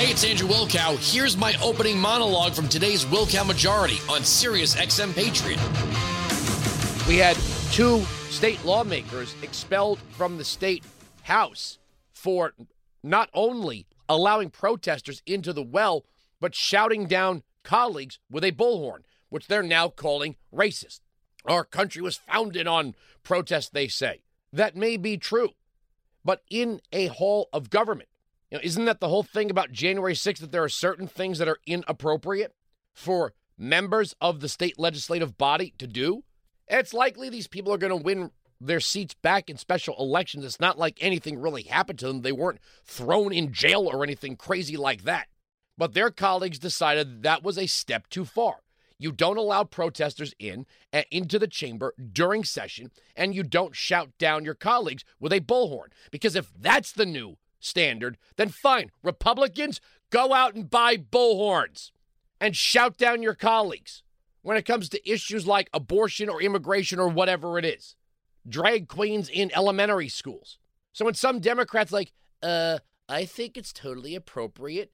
Hey, it's Andrew Wilkow. Here's my opening monologue from today's Wilkow Majority on Sirius XM Patriot. We had two state lawmakers expelled from the state house for not only allowing protesters into the well, but shouting down colleagues with a bullhorn, which they're now calling racist. Our country was founded on protest, they say. That may be true, but in a hall of government, you know, isn't that the whole thing about January 6th that there are certain things that are inappropriate for members of the state legislative body to do? It's likely these people are going to win their seats back in special elections. It's not like anything really happened to them. They weren't thrown in jail or anything crazy like that. But their colleagues decided that was a step too far. You don't allow protesters in uh, into the chamber during session, and you don't shout down your colleagues with a bullhorn. Because if that's the new standard, then fine. Republicans, go out and buy bullhorns and shout down your colleagues when it comes to issues like abortion or immigration or whatever it is. Drag queens in elementary schools. So when some Democrats like, uh, I think it's totally appropriate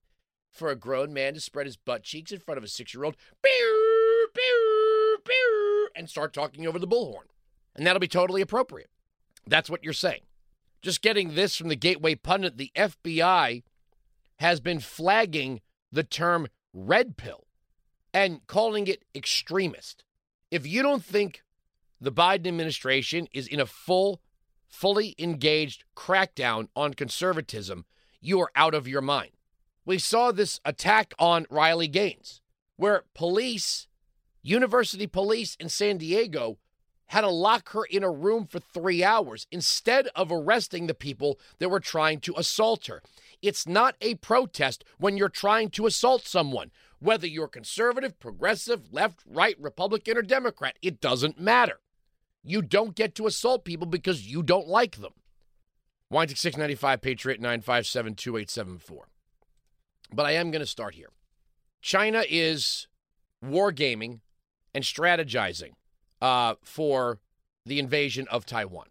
for a grown man to spread his butt cheeks in front of a six-year-old, and start talking over the bullhorn. And that'll be totally appropriate. That's what you're saying. Just getting this from the Gateway Pundit the FBI has been flagging the term red pill and calling it extremist. If you don't think the Biden administration is in a full, fully engaged crackdown on conservatism, you are out of your mind. We saw this attack on Riley Gaines, where police, university police in San Diego, had to lock her in a room for three hours instead of arresting the people that were trying to assault her. It's not a protest when you're trying to assault someone. Whether you're conservative, progressive, left, right, Republican, or Democrat, it doesn't matter. You don't get to assault people because you don't like them. Winding 695 Patriot 957 2874. But I am going to start here. China is wargaming and strategizing uh, for the invasion of Taiwan.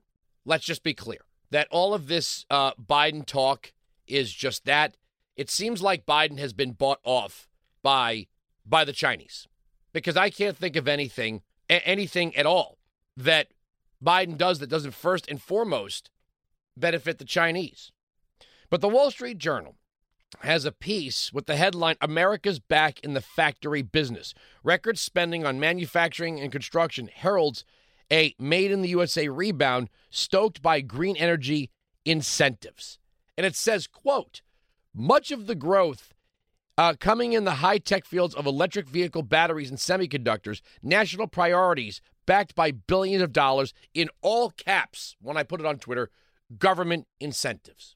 Let's just be clear that all of this uh, Biden talk is just that. It seems like Biden has been bought off by by the Chinese because I can't think of anything anything at all that Biden does that doesn't first and foremost benefit the Chinese. But the Wall Street Journal has a piece with the headline America's back in the factory business. Record spending on manufacturing and construction heralds a made in the USA rebound stoked by green energy incentives. And it says, quote, much of the growth uh, coming in the high tech fields of electric vehicle batteries and semiconductors, national priorities backed by billions of dollars in all caps, when I put it on Twitter, government incentives.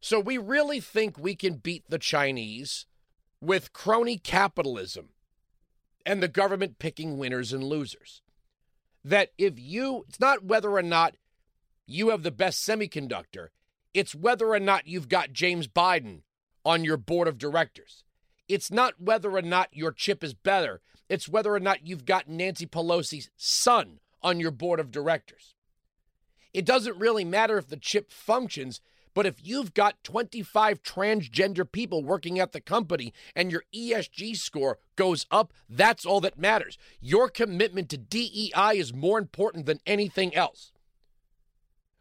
So we really think we can beat the Chinese with crony capitalism and the government picking winners and losers. That if you, it's not whether or not you have the best semiconductor, it's whether or not you've got James Biden on your board of directors. It's not whether or not your chip is better, it's whether or not you've got Nancy Pelosi's son on your board of directors. It doesn't really matter if the chip functions but if you've got 25 transgender people working at the company and your ESG score goes up, that's all that matters. Your commitment to DEI is more important than anything else.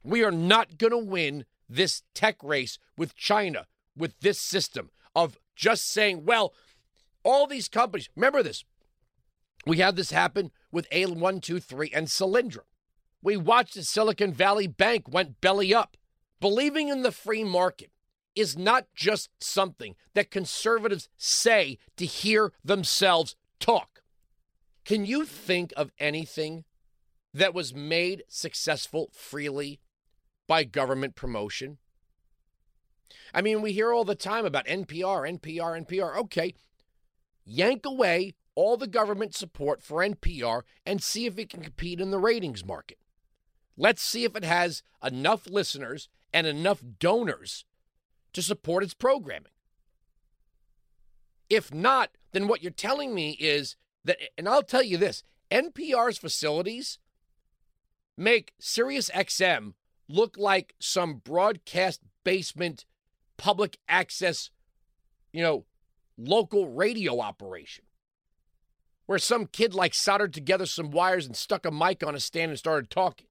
We are not going to win this tech race with China with this system of just saying, well, all these companies, remember this. We had this happen with A123 and Solyndra. We watched the Silicon Valley Bank went belly up. Believing in the free market is not just something that conservatives say to hear themselves talk. Can you think of anything that was made successful freely by government promotion? I mean, we hear all the time about NPR, NPR, NPR. Okay, yank away all the government support for NPR and see if it can compete in the ratings market. Let's see if it has enough listeners and enough donors to support its programming. If not, then what you're telling me is that, and I'll tell you this NPR's facilities make Sirius XM look like some broadcast basement public access you know, local radio operation where some kid like soldered together some wires and stuck a mic on a stand and started talking.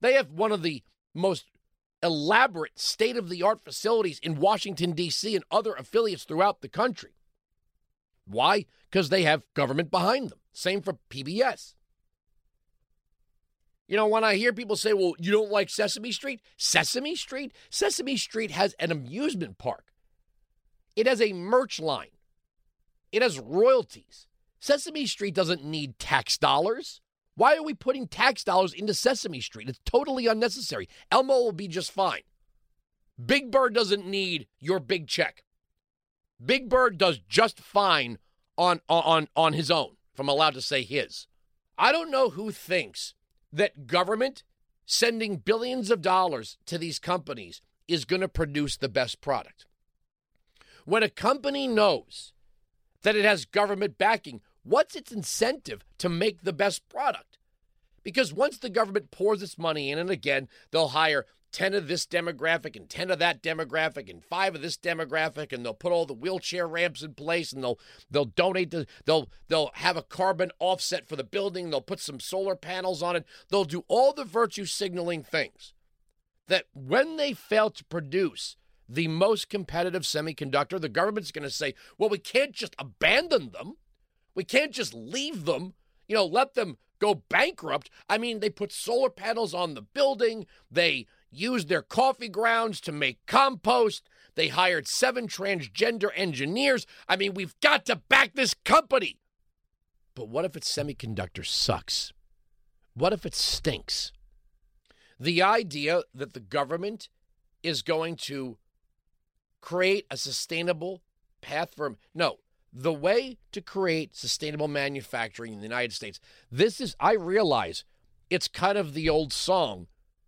They have one of the most elaborate state of the art facilities in Washington, D.C., and other affiliates throughout the country. Why? Because they have government behind them. Same for PBS. You know, when I hear people say, well, you don't like Sesame Street? Sesame Street? Sesame Street has an amusement park, it has a merch line, it has royalties. Sesame Street doesn't need tax dollars. Why are we putting tax dollars into Sesame Street? It's totally unnecessary. Elmo will be just fine. Big Bird doesn't need your big check. Big Bird does just fine on on on his own, if I'm allowed to say his. I don't know who thinks that government sending billions of dollars to these companies is going to produce the best product. When a company knows that it has government backing, what's its incentive to make the best product? Because once the government pours its money in, and again, they'll hire 10 of this demographic and 10 of that demographic and 5 of this demographic and they'll put all the wheelchair ramps in place and they'll they'll donate the they'll they'll have a carbon offset for the building they'll put some solar panels on it they'll do all the virtue signaling things that when they fail to produce the most competitive semiconductor the government's going to say well we can't just abandon them we can't just leave them you know let them go bankrupt i mean they put solar panels on the building they used their coffee grounds to make compost. They hired seven transgender engineers. I mean, we've got to back this company. But what if its semiconductor sucks? What if it stinks? The idea that the government is going to create a sustainable path for no the way to create sustainable manufacturing in the United States this is I realize it's kind of the old song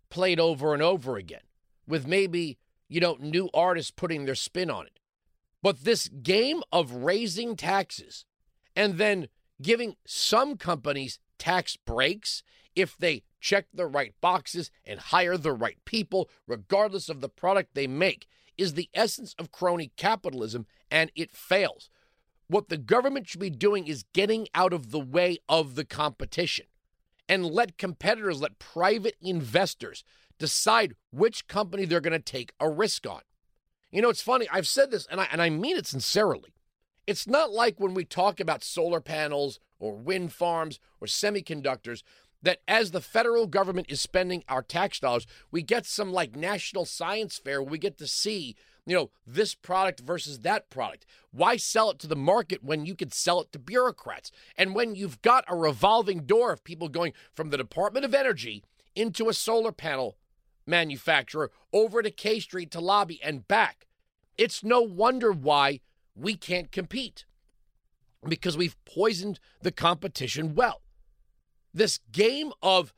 played over and over again with maybe, you know, new artists putting their spin on it. But this game of raising taxes and then giving some companies tax breaks if they check the right boxes and hire the right people, regardless of the product they make, is the essence of crony capitalism, and it fails. What the government should be doing is getting out of the way of the competition and let competitors, let private investors decide which company they're going to take a risk on. You know, it's funny. I've said this, and I, and I mean it sincerely. It's not like when we talk about solar panels or wind farms or semiconductors that as the federal government is spending our tax dollars, we get some like national science fair where we get to see, you know, this product versus that product. Why sell it to the market when you could sell it to bureaucrats? And when you've got a revolving door of people going from the Department of Energy into a solar panel manufacturer over to K Street to lobby and back, it's no wonder why we can't compete because we've poisoned the competition well this game of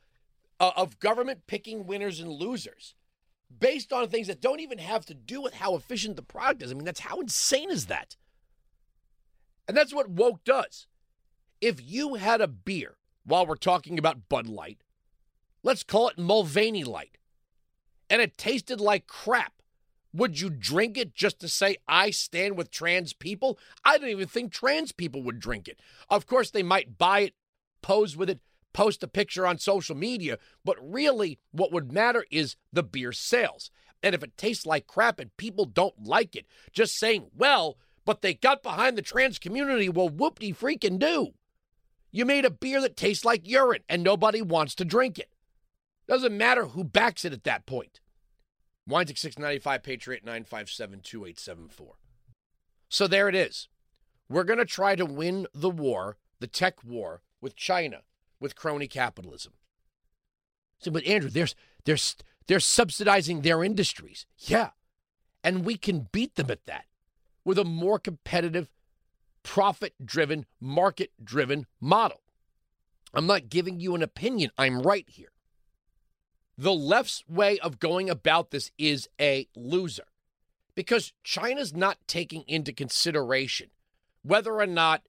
uh, of government picking winners and losers based on things that don't even have to do with how efficient the product is. I mean, that's how insane is that? And that's what woke does. If you had a beer while we're talking about Bud Light, let's call it Mulvaney Light, and it tasted like crap, would you drink it just to say, I stand with trans people? I don't even think trans people would drink it. Of course, they might buy it, pose with it, post a picture on social media, but really what would matter is the beer sales. And if it tastes like crap and people don't like it, just saying, well, but they got behind the trans community, well, whoop de freaking do. You made a beer that tastes like urine and nobody wants to drink it. Doesn't matter who backs it at that point. Weinzig 695 Patriot 957 2874. So there it is. We're going to try to win the war, the tech war, with China with crony capitalism. So, but Andrew, there's there's they're subsidizing their industries. Yeah. And we can beat them at that with a more competitive, profit driven, market driven model. I'm not giving you an opinion. I'm right here. The left's way of going about this is a loser because China's not taking into consideration whether or not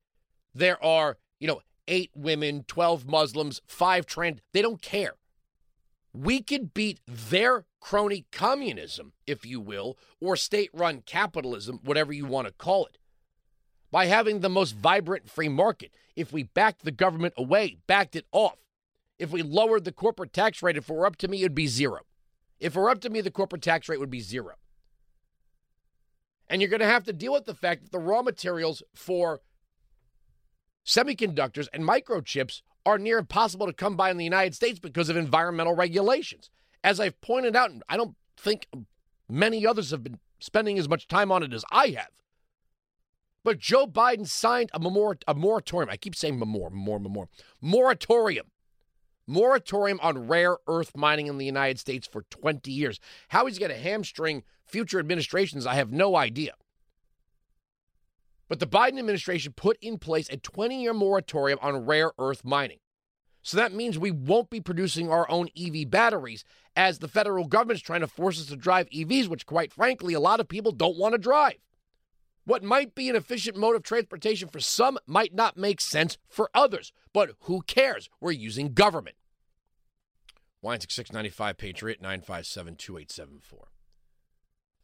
there are, you know, eight women, 12 Muslims, five trans. They don't care. we could beat their crony communism, if you will, or state run capitalism, whatever you want to call it, by having the most vibrant free market. If we backed the government away, backed it off, if we lowered the corporate tax rate, if it were up to me, it would be zero. If it were up to me, the corporate tax rate would be zero. And you're going to have to deal with the fact that the raw materials for semiconductors and microchips are near impossible to come by in the United States because of environmental regulations. As I've pointed out, I don't think many others have been spending as much time on it as I have. But Joe Biden signed a, memor- a moratorium. I keep saying memor, memor, memor, moratorium. Moratorium on rare earth mining in the United States for 20 years. How he's going to hamstring future administrations, I have no idea. But the Biden administration put in place a 20 year moratorium on rare earth mining. So that means we won't be producing our own EV batteries as the federal government is trying to force us to drive EVs, which, quite frankly, a lot of people don't want to drive. What might be an efficient mode of transportation for some might not make sense for others. But who cares? We're using government. Wine 695 Patriot 957 2874.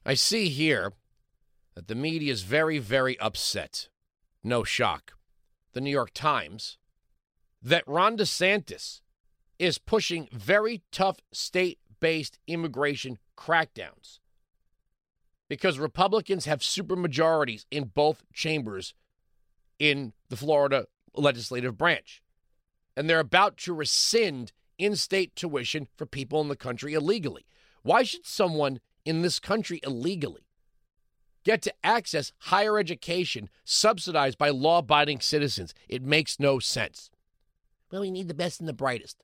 I see here that the media is very, very upset. No shock. The New York Times that Ron DeSantis is pushing very tough state based immigration crackdowns because Republicans have supermajorities in both chambers in the Florida legislative branch. And they're about to rescind in state tuition for people in the country illegally. Why should someone in this country illegally get to access higher education subsidized by law abiding citizens. It makes no sense. Well, we need the best and the brightest.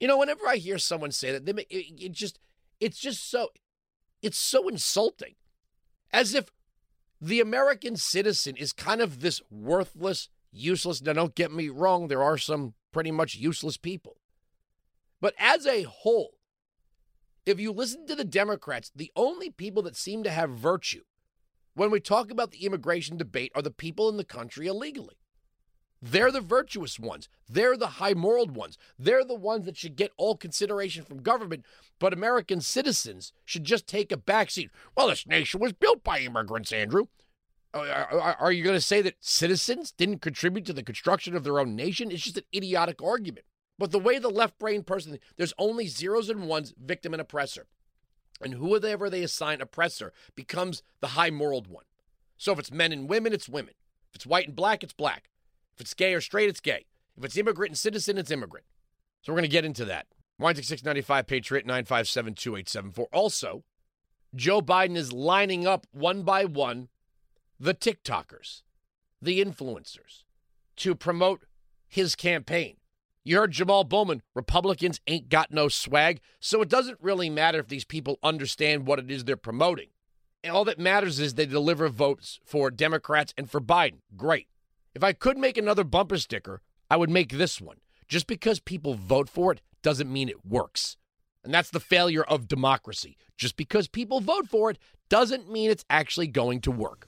You know, whenever I hear someone say that, it, it just, it's just so, it's so insulting. As if the American citizen is kind of this worthless, useless. Now, don't get me wrong, there are some pretty much useless people. But as a whole, if you listen to the Democrats, the only people that seem to have virtue when we talk about the immigration debate are the people in the country illegally. They're the virtuous ones. They're the high moral ones. They're the ones that should get all consideration from government, but American citizens should just take a backseat. Well, this nation was built by immigrants, Andrew. Are you going to say that citizens didn't contribute to the construction of their own nation? It's just an idiotic argument. But the way the left brain person, there's only zeros and ones, victim and oppressor. And whoever they assign oppressor becomes the high moral one. So if it's men and women, it's women. If it's white and black, it's black. If it's gay or straight, it's gay. If it's immigrant and citizen, it's immigrant. So we're going to get into that. Wine 695 Patriot 957 2874. Also, Joe Biden is lining up one by one the TikTokers, the influencers, to promote his campaign. You heard Jamal Bowman, Republicans ain't got no swag. So it doesn't really matter if these people understand what it is they're promoting. And all that matters is they deliver votes for Democrats and for Biden. Great. If I could make another bumper sticker, I would make this one. Just because people vote for it doesn't mean it works. And that's the failure of democracy. Just because people vote for it doesn't mean it's actually going to work.